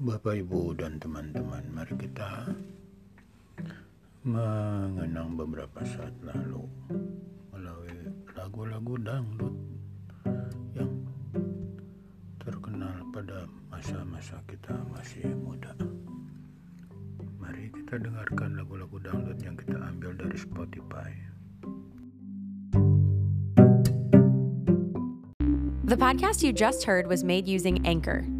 Bapak, Ibu, dan teman-teman, mari kita mengenang beberapa saat lalu melalui lagu-lagu dangdut yang terkenal pada masa-masa kita masih muda. Mari kita dengarkan lagu-lagu dangdut yang kita ambil dari Spotify. The podcast you just heard was made using Anchor.